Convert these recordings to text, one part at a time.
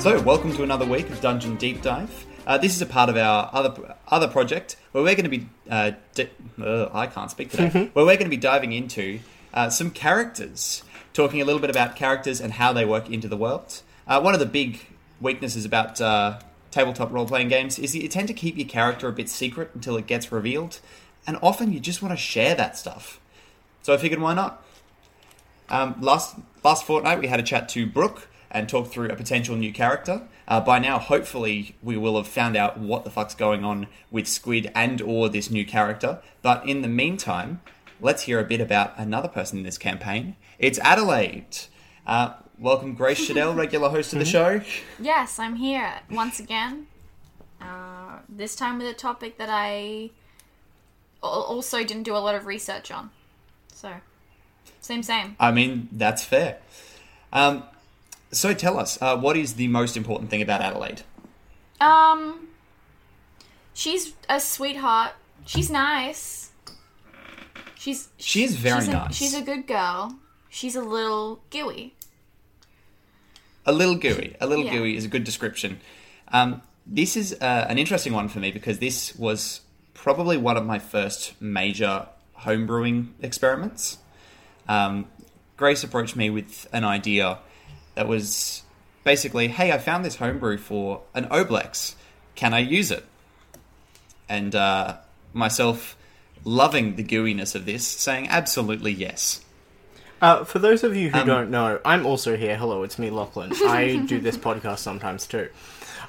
So, welcome to another week of Dungeon Deep Dive. Uh, this is a part of our other other project where we're going to be. Uh, di- uh, I can't speak today. where we're going to be diving into uh, some characters, talking a little bit about characters and how they work into the world. Uh, one of the big weaknesses about uh, tabletop role playing games is that you tend to keep your character a bit secret until it gets revealed, and often you just want to share that stuff. So I figured, why not? Um, last last fortnight, we had a chat to Brooke and talk through a potential new character. Uh, by now, hopefully, we will have found out what the fuck's going on with Squid and or this new character. But in the meantime, let's hear a bit about another person in this campaign. It's Adelaide. Uh, welcome, Grace Shadell, regular host of the show. Yes, I'm here once again. Uh, this time with a topic that I al- also didn't do a lot of research on. So, same, same. I mean, that's fair. Um, so tell us, uh, what is the most important thing about Adelaide? Um, she's a sweetheart. She's nice. She's She is very she's a, nice. She's a good girl. She's a little gooey. A little gooey. A little Yeah. gooey is a good description. Um, this is uh, an interesting one for me because this was probably one of my first major homebrewing experiments. Um, Grace approached me with an idea that was basically, "Hey, I found this homebrew for an Oblex. Can I use it?" And uh, myself, loving the gooiness of this, saying, "Absolutely yes." Uh, for those of you who Um, don't know, I'm also here. Hello, it's me, Lachlan. I do this podcast sometimes too.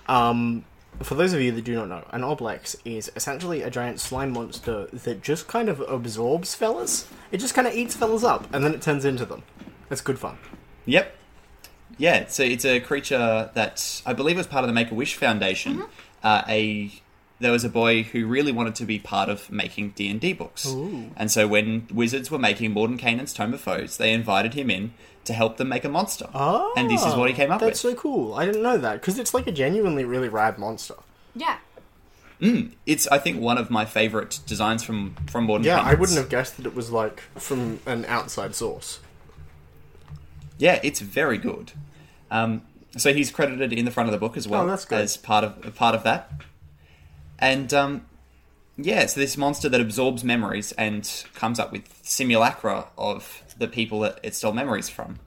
Um, for those of you that do not know, an Oblex is essentially a giant slime monster that just kind of absorbs fellas. It just kind of eats fellas up, and then it turns into them. It's good fun. Yep. Yeah, so it's a creature that I believe was part of the Make a Wish Foundation. Mm-hmm. Uh, a there was a boy who really wanted to be part of making D and D books, and so when Wizards were making Mordenkainen's Tome of Foes, they invited him in to help them make a monster. Oh, and this is what he ah, came up That's with. That's so cool. I didn't know that because it's like a genuinely really rad monster. Yeah. Mm, it's I think one of my favorite designs from from Mordenkainen's. Yeah, I wouldn't have guessed that it was like from an outside source. Yeah, it's very good. Um, so he's credited in the front of the book as well Oh, that's good. as part of part of that. And um, yeah, so this monster that absorbs memories and comes up with simulacra of the people that it stole memories from.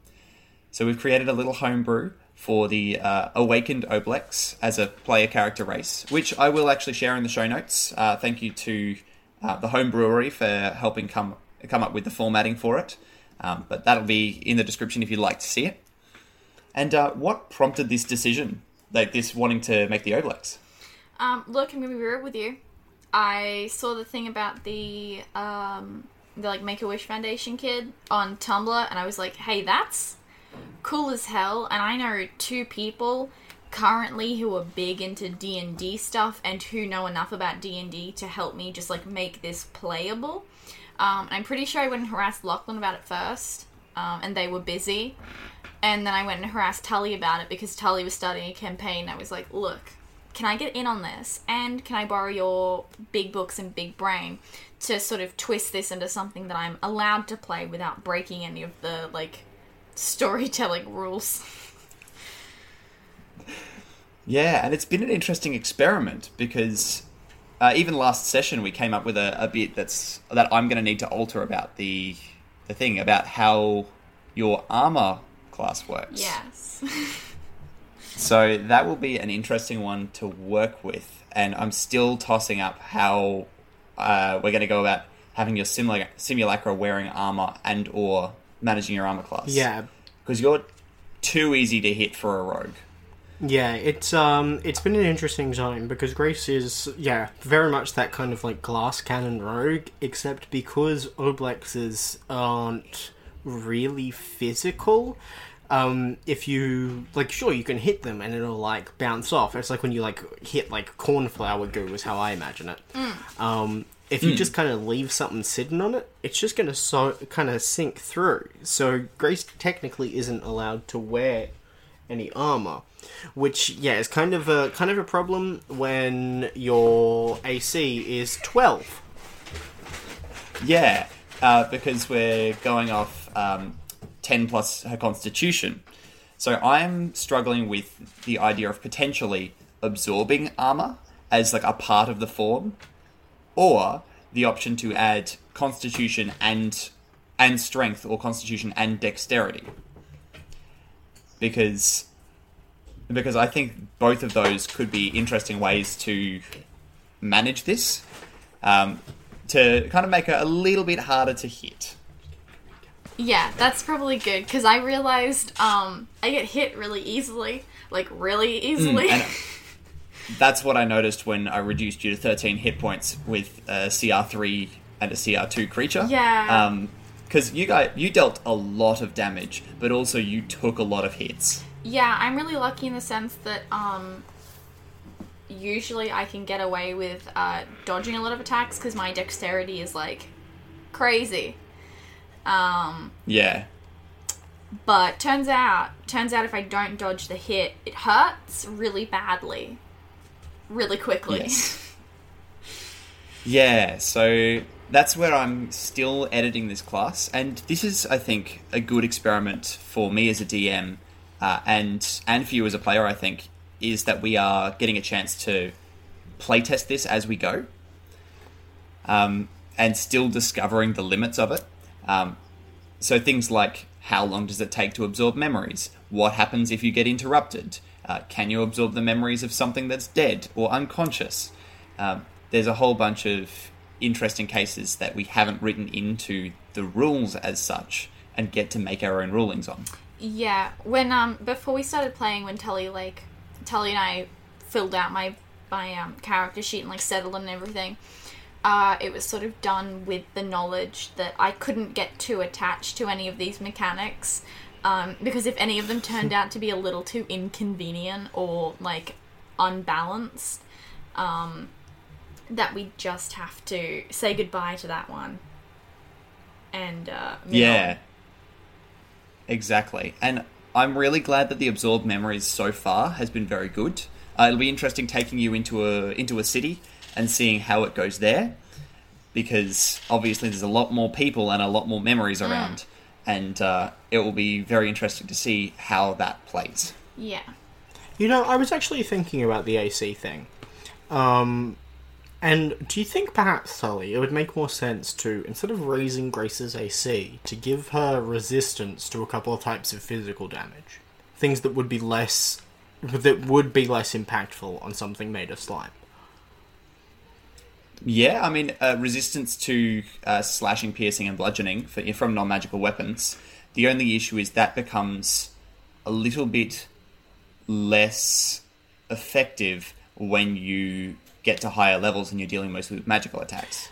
So we've created a little homebrew for the uh, Awakened Oblex as a player character race, which I will actually share in the show notes. Uh, thank you to uh, the home brewery for helping come come up with the formatting for it. Um, but that'll be in the description if you'd like to see it. And uh, what prompted this decision, like this wanting to make the Oblex? Um, look, I'm gonna be real with you. I saw the thing about the um, the like Make a Wish Foundation kid on Tumblr, and I was like, hey, that's cool as hell. And I know two people currently who are big into D and D stuff and who know enough about D and D to help me just like make this playable. Um, and I'm pretty sure I went and harassed Lachlan about it first, um, and they were busy. And then I went and harassed Tully about it because Tully was starting a campaign. I was like, look, can I get in on this? And can I borrow your big books and big brain to sort of twist this into something that I'm allowed to play without breaking any of the, like, storytelling rules? Yeah, and it's been an interesting experiment because uh, even last session we came up with a, a bit that's that I'm going to need to alter about the the thing about how your armor class works. yes. So that will be an interesting one to work with, and I'm still tossing up how uh, we're going to go about having your simula- simulacra wearing armor and or managing your armor class. Yeah, because you're too easy to hit for a rogue. Yeah, it's um, it's been an interesting zone because Grace is yeah very much that kind of like glass cannon rogue, except because Oblexes aren't really physical. Um, if you like, sure you can hit them and it'll like bounce off. It's like when you like hit like cornflour goo is how I imagine it. Um, if you just kind of leave something sitting on it, it's just going to so kind of sink through. So Grace technically isn't allowed to wear any armor, which yeah is kind of a kind of a problem when your AC is twelve. Yeah, uh, because we're going off um, 10 plus her constitution. So I'm struggling with the idea of potentially absorbing armor as like a part of the form, or the option to add constitution and and strength or constitution and dexterity. Because because I think both of those could be interesting ways to manage this. Um, to kind of make it a little bit harder to hit. Yeah, that's probably good because I realized um, I get hit really easily, like really easily. And that's what I noticed when I reduced you to 13 hit points with a CR3 and a CR2 creature. Yeah. Um, because you guys you dealt a lot of damage, but also you took a lot of hits. yeah, I'm really lucky in the sense that um, usually I can get away with uh, dodging a lot of attacks because my dexterity is like crazy. Um, Yeah. but turns out, turns out if I don't dodge the hit, it hurts really badly, really quickly. Yes. yeah, so that's where I'm still editing this class, and this is, I think, a good experiment for me as a DM, uh, and and for you as a player. I think is that we are getting a chance to playtest this as we go, um, and still discovering the limits of it. Um, so things like how long does it take to absorb memories? What happens if you get interrupted? Uh, can you absorb the memories of something that's dead or unconscious? Um, there's a whole bunch of interesting cases that we haven't written into the rules as such and get to make our own rulings on. Yeah, when um before we started playing, when Tully like Tully and I filled out my my um character sheet and like settled and everything, uh, it was sort of done with the knowledge that I couldn't get too attached to any of these mechanics. Um, because if any of them turned out to be a little too inconvenient or like unbalanced, um, that we just have to say goodbye to that one. And uh, Yeah. on. Exactly. And I'm really glad that the absorbed memories so far has been very good. Uh, it'll be interesting taking you into a into a city and seeing how it goes there, because obviously there's a lot more people and a lot more memories around, and uh, it will be very interesting to see how that plays. yeah. You know, I was actually thinking about the AC thing. Um, and do you think perhaps, Tully, it would make more sense to, instead of raising Grace's AC, to give her resistance to a couple of types of physical damage? Things that would be less. that would be less impactful on something made of slime. Yeah, I mean, uh, resistance to uh, slashing, piercing, and bludgeoning for, from non magical weapons. The only issue is that becomes a little bit less effective when you get to higher levels and you're dealing mostly with magical attacks.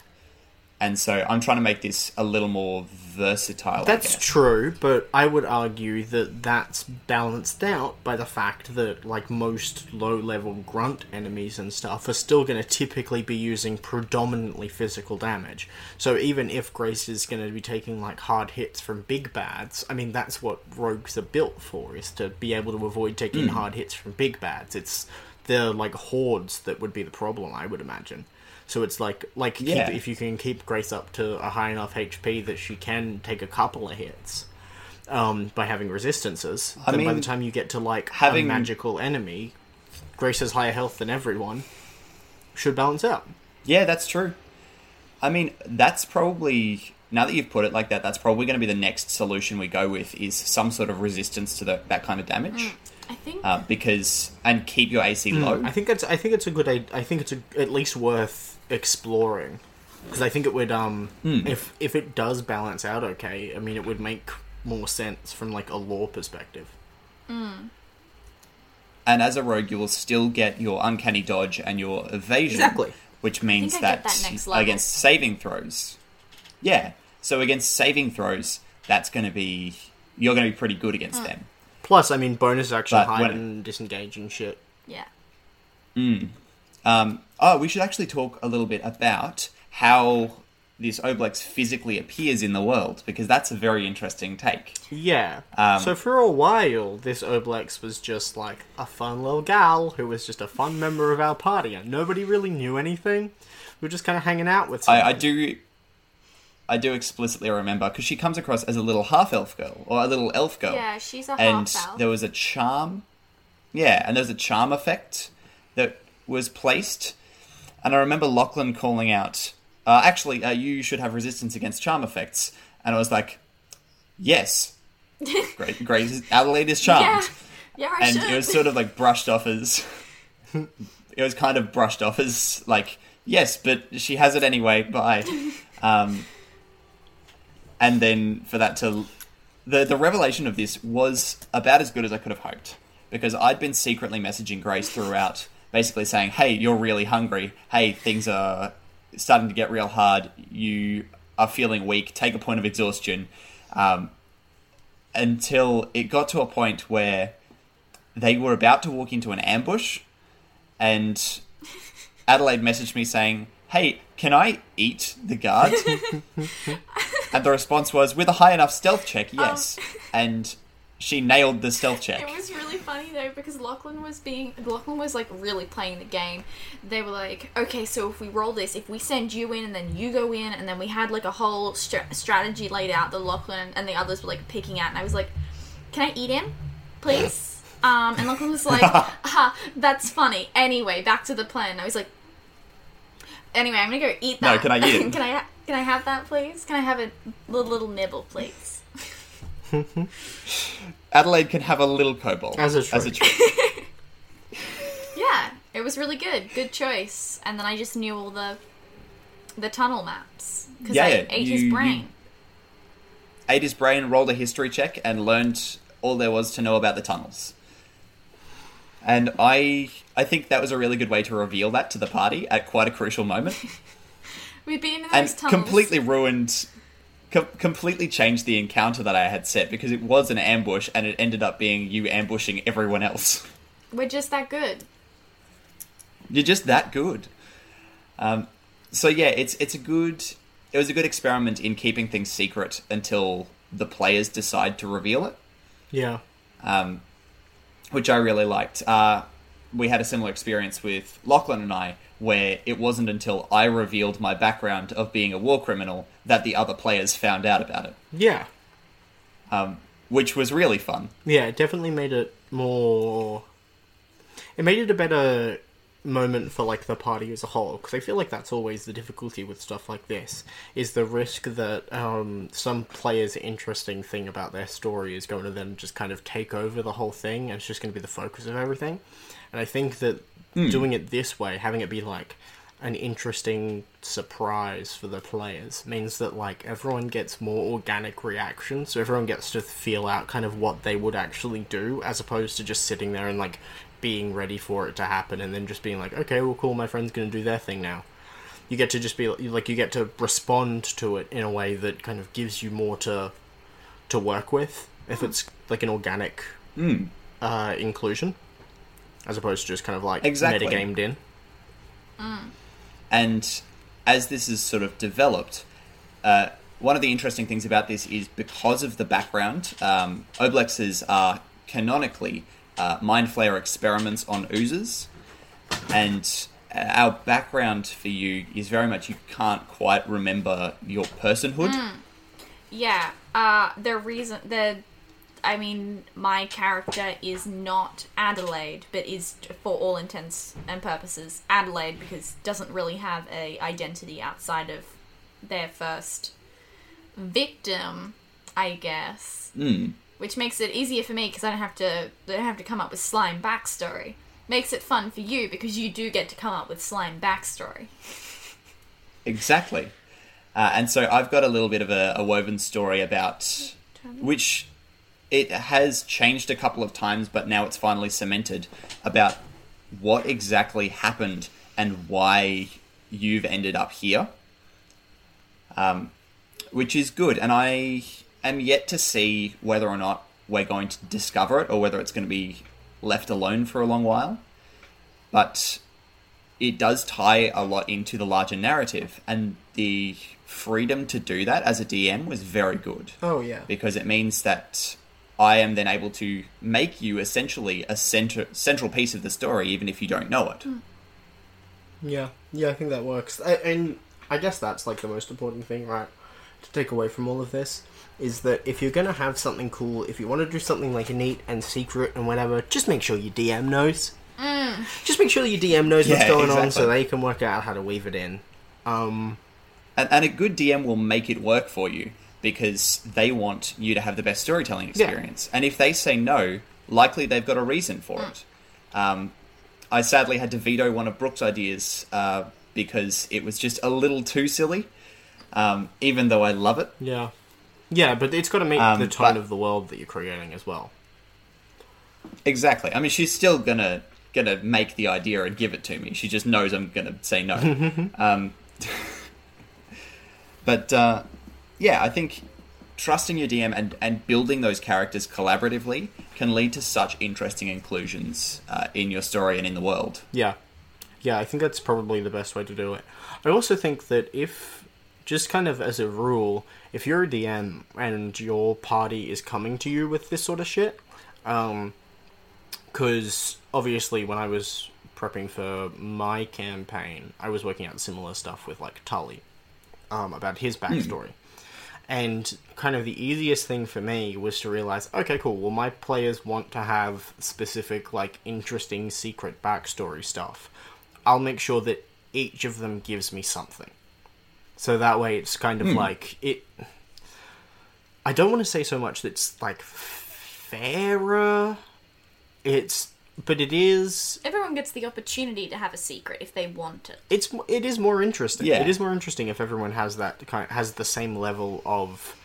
And so I'm trying to make this a little more versatile. That's true, but I would argue that that's balanced out by the fact that, like most low level grunt enemies and stuff, are still going to typically be using predominantly physical damage. So even if Grace is going to be taking like hard hits from big bads, I mean, that's what rogues are built for, is to be able to avoid taking hmm. hard hits from big bads. It's the like hordes that would be the problem, I would imagine. So it's like like keep, if you can keep Grace up to a high enough HP that she can take a couple of hits um, by having resistances. I then by the time you get to like having- a magical enemy, Grace has higher health than everyone. Should balance out. Yeah, that's true. I mean, that's probably now that you've put it like that, that's probably going to be the next solution we go with is some sort of resistance to the, that kind of damage. I think uh, because and keep your AC low. I think it's I think it's a good i- I think it's a, at least worth exploring because I think it would um if if it does balance out okay I mean it would make more sense from like a lore perspective. And as a rogue, you will still get your uncanny dodge and your evasion. Exactly. Which means I that, get that next level. against saving throws. Yeah. So against saving throws, that's going to be. You're going to be pretty good against Hmm. them. Plus, I mean, bonus action But hide when- and disengage and shit. yeah. Um, oh, we should actually talk a little bit about how this Oblex physically appears in the world, because that's a very interesting take. Yeah. Um, so for a while, this Oblex was just like a fun little gal who was just a fun member of our party, and nobody really knew anything. We were just kind of hanging out with. I, I someone. do. I do explicitly remember because she comes across as a little half elf girl or a little elf girl. Yeah, she's a and half elf. there was a charm. Yeah, and there was a charm effect that was placed, and I remember Lachlan calling out, uh, "Actually, uh, you should have resistance against charm effects," and I was like, "Yes, great, great. Adelaide is charmed." Yeah. Yeah, I and should. it was sort of like brushed off as it was kind of brushed off as like yes but she has it anyway bye um, and then for that to the the revelation of this was about as good as I could have hoped. Because I'd been secretly messaging Grace throughout basically saying hey you're really hungry. Hey things are starting to get real hard. You are feeling weak. Take a point of exhaustion. Um, until it got to a point where they were about to walk into an ambush, and Adelaide messaged me saying, "Hey, can I eat the guard?" and the response was, "With a high enough stealth check, yes." And she nailed the stealth check. It was really funny though because Lachlan was being Lachlan was like really playing the game. They were like, okay, so if we roll this, if we send you in and then you go in, and then we had like a whole stra- strategy laid out that Lachlan and the others were like picking at, and I was like, can I eat him, please? Um, and Lachlan was like, ha, that's funny. Anyway, back to the plan. I was like, anyway, I'm gonna go eat that. No, can I eat it? can I can I have that, please? Can I have a little, little nibble, please? Adelaide can have a little kobold As a As a treat. treat. Yeah, it was really good. Good choice. And then I just knew all the the tunnel maps because Yeah, I yeah, ate you- his you- brain. Ate his brain, rolled a history check, and learned all there was to know about the tunnels. And I, I think that was a really good way to reveal that to the party at quite a crucial moment. We'd been in those and tunnels. completely ruined com- completely changed the encounter that I had set because it was an ambush and it ended up being you ambushing everyone else. We're just that good. You're just that good. Um, so yeah, it's it's a good it was a good experiment in keeping things secret until the players decide to reveal it, Yeah. um, which I really liked. Uh, we had a similar experience with Lachlan and I, where it wasn't until I revealed my background of being a war criminal that the other players found out about it. Yeah. um, which was really fun. Yeah, it definitely made it more. It made it a better moment for like the party as a whole because I feel like that's always the difficulty with stuff like this is the risk that um, some player's interesting thing about their story is going to then just kind of take over the whole thing and it's just going to be the focus of everything. And I think that hmm. doing it this way, having it be like an interesting surprise for the players means that like everyone gets more organic reactions. So everyone gets to feel out kind of what they would actually do as opposed to just sitting there and like being ready for it to happen and then just being like okay well cool my friend's gonna do their thing now. You get to just be like you get to respond to it in a way that kind of gives you more to to work with if hmm. it's like an organic hmm. uh, inclusion as opposed to just kind of like Exactly. metagamed in And as this is sort of developed, uh, one of the interesting things about this is because of the background, um, Oblexes are canonically uh, Mind Flayer experiments on oozes, and uh, our background for you is very much you can't quite remember your personhood. Yeah. Uh, the reason the, I mean, my character is not Adelaide, but is for all intents and purposes Adelaide because doesn't really have a identity outside of their first victim, I guess. which makes it easier for me because I don't have to. I don't have to come up with slime backstory. Makes it fun for you because you do get to come up with slime backstory. Exactly. Uh, and so I've got a little bit of a, a woven story about which it has changed a couple of times, but now it's finally cemented about what exactly happened and why you've ended up here. Um, which is good, and I am yet to see whether or not we're going to discover it or whether it's going to be left alone for a long while. But it does tie a lot into the larger narrative, and the freedom to do that as a DM was very good. Oh yeah. Because it means that I am then able to make you essentially a center, central piece of the story, even if you don't know it. Yeah, yeah, I think that works. I, and I guess that's like the most important thing, right? To take away from all of this is that if you're gonna have something cool, if you want to do something like neat and secret and whatever, just make sure your DM knows. Just make sure your DM knows what's Yeah, going on, so they can work out how to weave it in. Um, And, and a good DM will make it work for you because they want you to have the best storytelling experience. And if they say no, likely they've got a reason for it. Um, I sadly had to veto one of Brooke's ideas uh, because it was just a little too silly, um, even though I love it. yeah, yeah, but it's got to meet Um, the tone but- of the world that you're creating as well. Exactly. I mean, she's still gonna gonna make the idea and give it to me. She just knows I'm gonna say no. um, but uh, yeah, I think trusting your DM and and building those characters collaboratively can lead to such interesting inclusions uh, in your story and in the world. Yeah. Yeah, I think that's probably the best way to do it. I also think that if, just kind of as a rule, if you're a DM and your party is coming to you with this sort of shit, um, because obviously when I was prepping for my campaign, I was working out similar stuff with like Tully, um, about his backstory. And kind of the easiest thing for me was to realize, okay, cool. Well, my players want to have specific, like, interesting secret backstory stuff. I'll make sure that each of them gives me something. So that way, it's kind of hmm. like it. I don't want to say so much that's like fairer. It's, but it is Everyone gets the opportunity to have a secret if they want it. it's it is more interesting. Yeah. It is more interesting if everyone has that kind has the same level of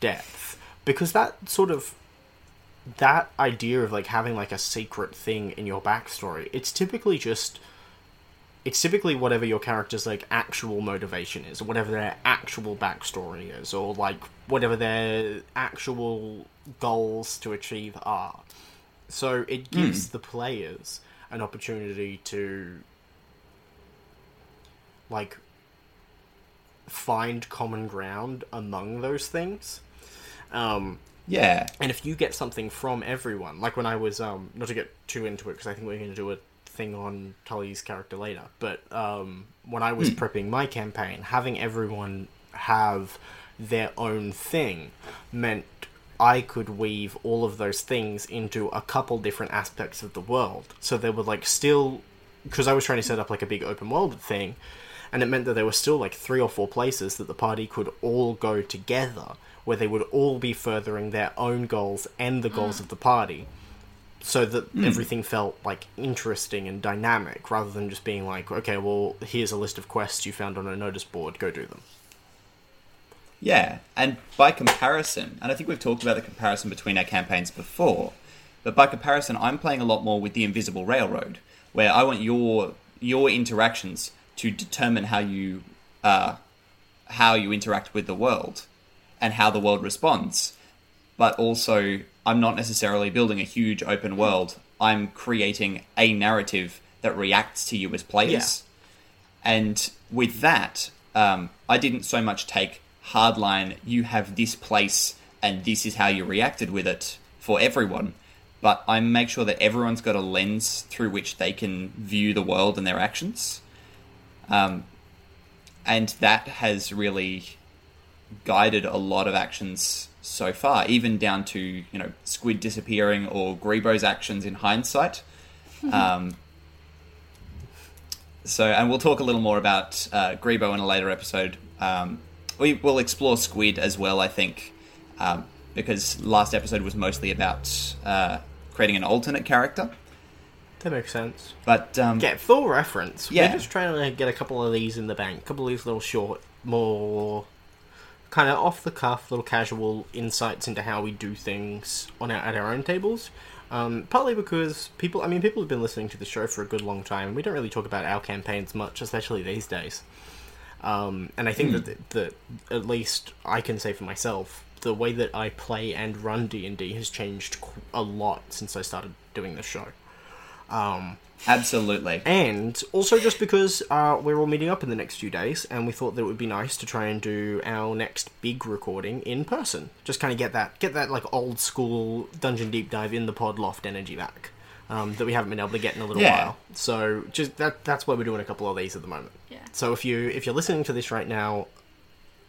depth because that sort of that idea of like having like a secret thing in your backstory. It's typically just it's typically whatever your character's like actual motivation is, or whatever their actual backstory is, or like whatever their actual goals to achieve are. So it gives the players an opportunity to like find common ground among those things. Um, Yeah. and if you get something from everyone, like when I was, um, not to get too into it because I think we're going to do a thing on Tully's character later, but um, when I was prepping my campaign, having everyone have their own thing meant I could weave all of those things into a couple different aspects of the world. So there were like still, because I was trying to set up like a big open world thing, and it meant that there were still like three or four places that the party could all go together where they would all be furthering their own goals and the goals mm. of the party so that hmm. everything felt like interesting and dynamic rather than just being like okay well here's a list of quests you found on a notice board go do them Yeah, and by comparison, and I think we've talked about the comparison between our campaigns before, but by comparison, I'm playing a lot more with the Invisible Railroad, where I want your your interactions to determine how you uh, how you interact with the world and how the world responds. But also, I'm not necessarily building a huge open world. I'm creating a narrative that reacts to you as players. And with that, um, I didn't so much take hardline, you have this place and this is how you reacted with it for everyone, but I make sure that everyone's got a lens through which they can view the world and their actions. Um, and that has really guided a lot of actions so far, even down to, you know, Squid disappearing or Grebo's actions in hindsight. Um, so, and we'll talk a little more about uh, Grebo in a later episode. Um, we will explore Squid as well, I think, um, because last episode was mostly about uh, creating an alternate character. That makes sense. But um, Yeah, full reference. Yeah. We're just trying to get a couple of these in the bank. A couple of these little short, more kind of off the cuff, little casual insights into how we do things on our, at our own tables. Um, partly because people, I mean, people have been listening to the show for a good long time. And we don't really talk about our campaigns much, especially these days. Um, and I think that, that at least I can say for myself, the way that I play and run D and D has changed qu- a lot since I started doing this show. absolutely. And also just because uh, we're all meeting up in the next few days, and we thought that it would be nice to try and do our next big recording in person. Just kind of get that get that like old school dungeon deep dive in the pod loft energy back um, that we haven't been able to get in a little Yeah. while. So just that that's why we're doing a couple of these at the moment. Yeah. So if you if you're listening to this right now,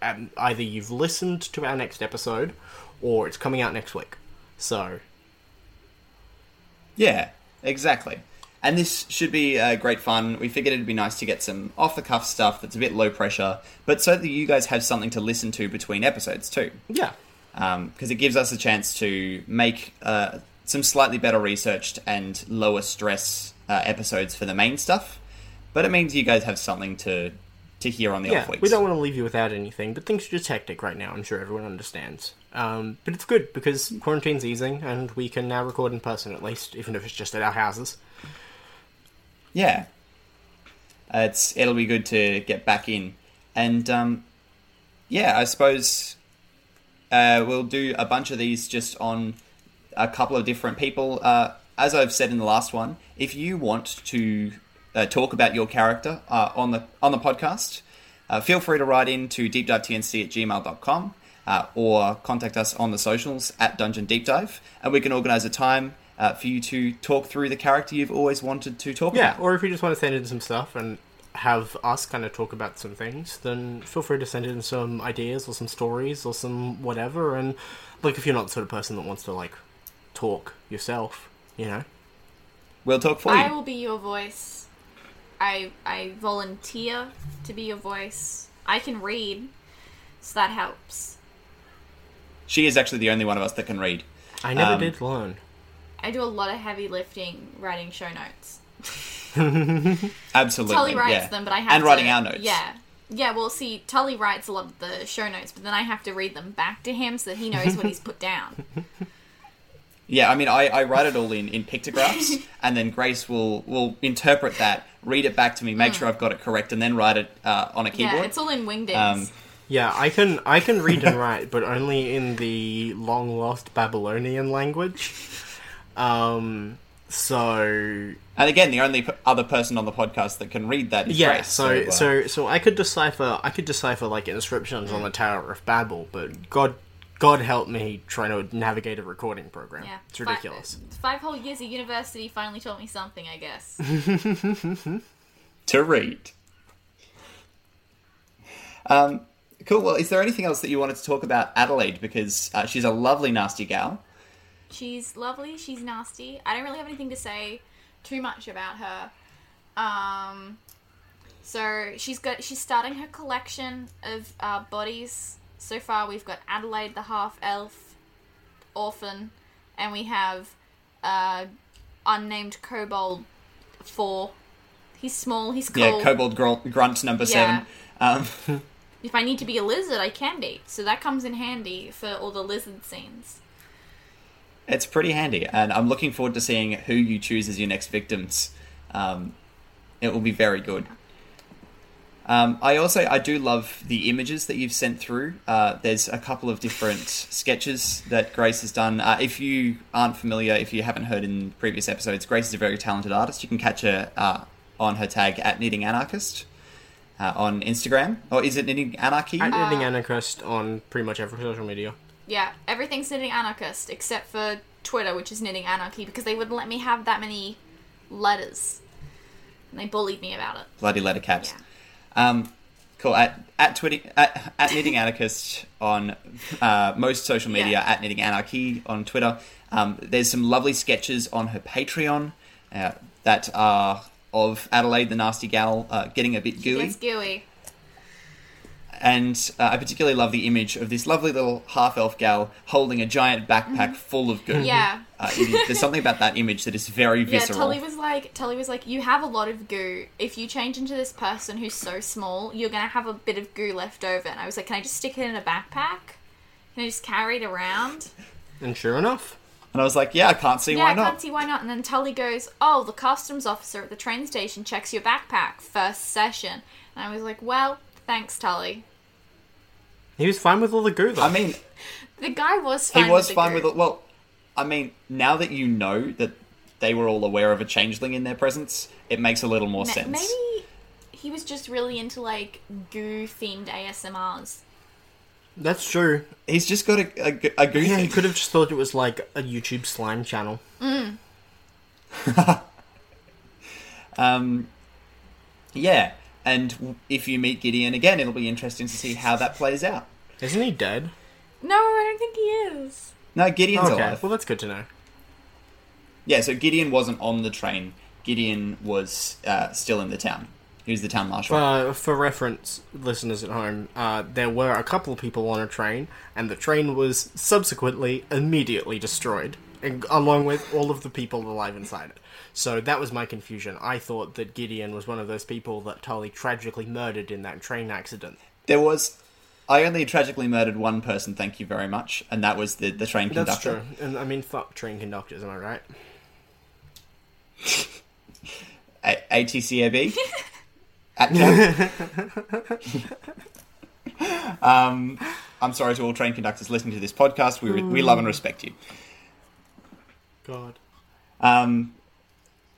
um, either you've listened to our next episode, or it's coming out next week. So Yeah, exactly. And this should be uh, great fun. We figured it'd be nice to get some off the cuff stuff that's a bit low pressure, but so that you guys have something to listen to between episodes too. yeah, Because it gives us a chance to make uh, some slightly better researched and lower stress uh, episodes for the main stuff. But it means you guys have something to to hear on the yeah, off weeks. we don't want to leave you without anything, but things are just hectic right now. I'm sure everyone understands. Um, but it's good because quarantine's easing, and we can now record in person at least, even if it's just at our houses. Yeah. Uh, it's it'll be good to get back in, and um, yeah, I suppose uh, we'll do a bunch of these just on a couple of different people. Uh, as I've said in the last one, if you want to uh, talk about your character uh, on the on the podcast, uh, feel free to write in to deepdivetnc at gmail.com uh, or contact us on the socials at Dungeon Deep Dive, and we can organise a time uh, for you to talk through the character you've always wanted to talk Yeah, about. or if you just want to send in some stuff and have us kind of talk about some things, then feel free to send in some ideas or some stories or some whatever. And like, if you're not the sort of person that wants to like talk yourself, you know, We'll talk for you. I will be your voice. I I volunteer to be your voice. I can read, so that helps. She is actually the only one of us that can read. I never Um, did learn. I do a lot of heavy lifting writing show notes. Absolutely. Tully writes yeah. them, but I have and to, writing our notes. Yeah, yeah. Well, see, Tully writes a lot of the show notes, but then I have to read them back to him so that he knows what he's put down. Yeah, I mean, I, I write it all in, in pictographs, and then Grace will, will interpret that, read it back to me, make sure I've got it correct, and then write it uh, on a keyboard. Yeah, it's all in wingdings. Um, Yeah, I can I can read and write, but only in the long lost Babylonian language. Um, so and again, the only p- other person on the podcast that can read that is yeah, Grace. so uh, so so I could decipher I could decipher like inscriptions on the Tower of Babel, but God God help me trying to navigate a recording program. yeah, It's Fi- ridiculous. Five, whole years of university finally taught me something, I guess. to read. Um, cool. Well, is there anything else that you wanted to talk about Adelaide? Because uh, she's a lovely, nasty gal. She's lovely. She's nasty. I don't really have anything to say too much about her. Um, so she's got she's starting her collection of uh, bodies. So far, we've got Adelaide, the half elf, orphan, and we have uh, unnamed kobold four. He's small. He's. Yeah, Kobold Gr- Grunt number Yeah. seven. Um, If I need to be a lizard, I can be. So that comes in handy for all the lizard scenes. It's pretty handy, and I'm looking forward to seeing who you choose as your next victims. Um, it will be very good. Um, I also I do love the images that you've sent through. Uh, there's a couple of different sketches that Grace has done. Uh, if you aren't familiar, if you haven't heard in previous episodes, Grace is a very talented artist. You can catch her uh, on her tag at Knitting Anarchist uh, on Instagram, or is it Knitting Anarchy? I'm editing Anarchist on pretty much every social media. Yeah, everything's knitting anarchist except for Twitter, which is knitting anarchy, because they wouldn't let me have that many letters. And they bullied me about it. bloody letter caps. Um, cool. At at Twitter at, at knitting anarchist on uh, most social media. Yeah. At knitting anarchy on Twitter. Um, there's some lovely sketches on her Patreon uh, that are of Adelaide the nasty gal uh, getting a bit gooey. And uh, I particularly love the image of this lovely little half elf gal holding a giant backpack full of goo. Mm-hmm. Yeah. Uh, it is, there's something about that image that is very visceral. Yeah. Tully was like, Tully was like, you have a lot of goo. If you change into this person who's so small, you're gonna have a bit of goo left over. And I was like, can I just stick it in a backpack? Can I just carry it around? And sure enough, and I was like, yeah, I can't see yeah, why I can't see why not. And then Tully goes, oh, the customs officer at the train station checks your backpack first session. And I was like, well, thanks, Tully. He was fine with all the goo though. I mean, The guy was he fine. was with the fine goo. with it. Well, I mean, now that you know that they were all aware of a changeling in their presence, it makes a little more Ma- sense. Maybe he was just really into like goo themed ASMRs. That's true. He's just got a, a, a goo Yeah, he thing. could have just thought it was like a YouTube slime channel. Um, yeah, and w- if you meet Gideon again, it'll be interesting to see how that plays out. Isn't he dead? No, I don't think he is. No, Gideon's okay, alive. well that's good to know. Yeah, so Gideon wasn't on the train. Gideon was uh, still in the town. He was the town marshal. Uh, for reference, listeners at home, uh, there were a couple of people on a train, and the train was subsequently immediately destroyed, and- along with all of the people alive inside it. So that was my confusion. I thought that Gideon was one of those people that Tully tragically murdered in that train accident. there was. I only tragically murdered one person, thank you very much, and that was the, the train conductor. That's true. And I mean, fuck train conductors, am I right? A- ATCAB. At um, I'm sorry to all train conductors listening to this podcast. We, we love and respect you. God. Um,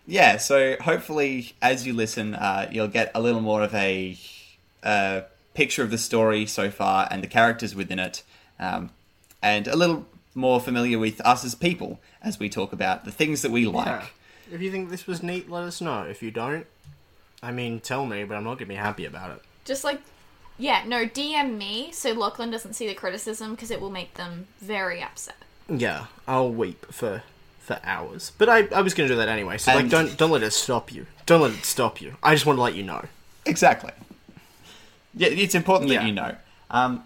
yeah, so hopefully, as you listen, uh, you'll get a little more of a uh, picture of the story so far and the characters within it, um, and a little more familiar with us as people as we talk about the things that we like. Yeah. If you think this was neat, let us know. If you don't, I mean, tell me, but I'm not gonna be happy about it. Just like, yeah, no, DM me so Lachlan doesn't see the criticism because it will make them very upset. Yeah, I'll weep for for hours. But I, I was gonna do that anyway. So like, don't don't let it stop you. Don't let it stop you. I just want to let you know. Exactly. Yeah, it's important that Yeah. you know. Um,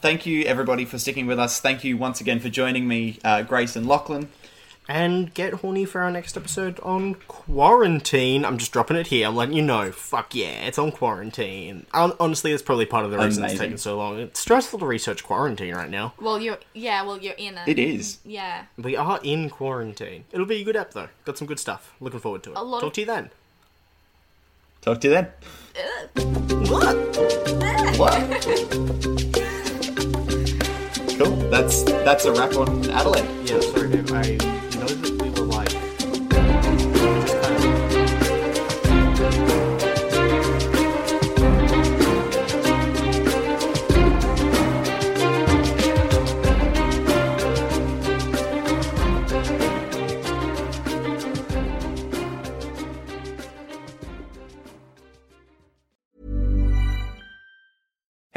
thank you, everybody, for sticking with us. Thank you once again for joining me, uh, Grace and Lachlan. And get horny for our next episode on quarantine. I'm just dropping it here. I'm letting you know. Fuck yeah, it's on quarantine. Honestly, that's probably part of the reason it's Amazing. taking so long. It's stressful to research quarantine right now. Well, you're, yeah, well, you're in it. It is. Yeah. We are in quarantine. It'll be a good app though. Got some good stuff. Looking forward to it. A lot Talk of- to you then. Talk to you then. What? What? cool. That's that's a wrap on Adelaide. Yeah, sorry. I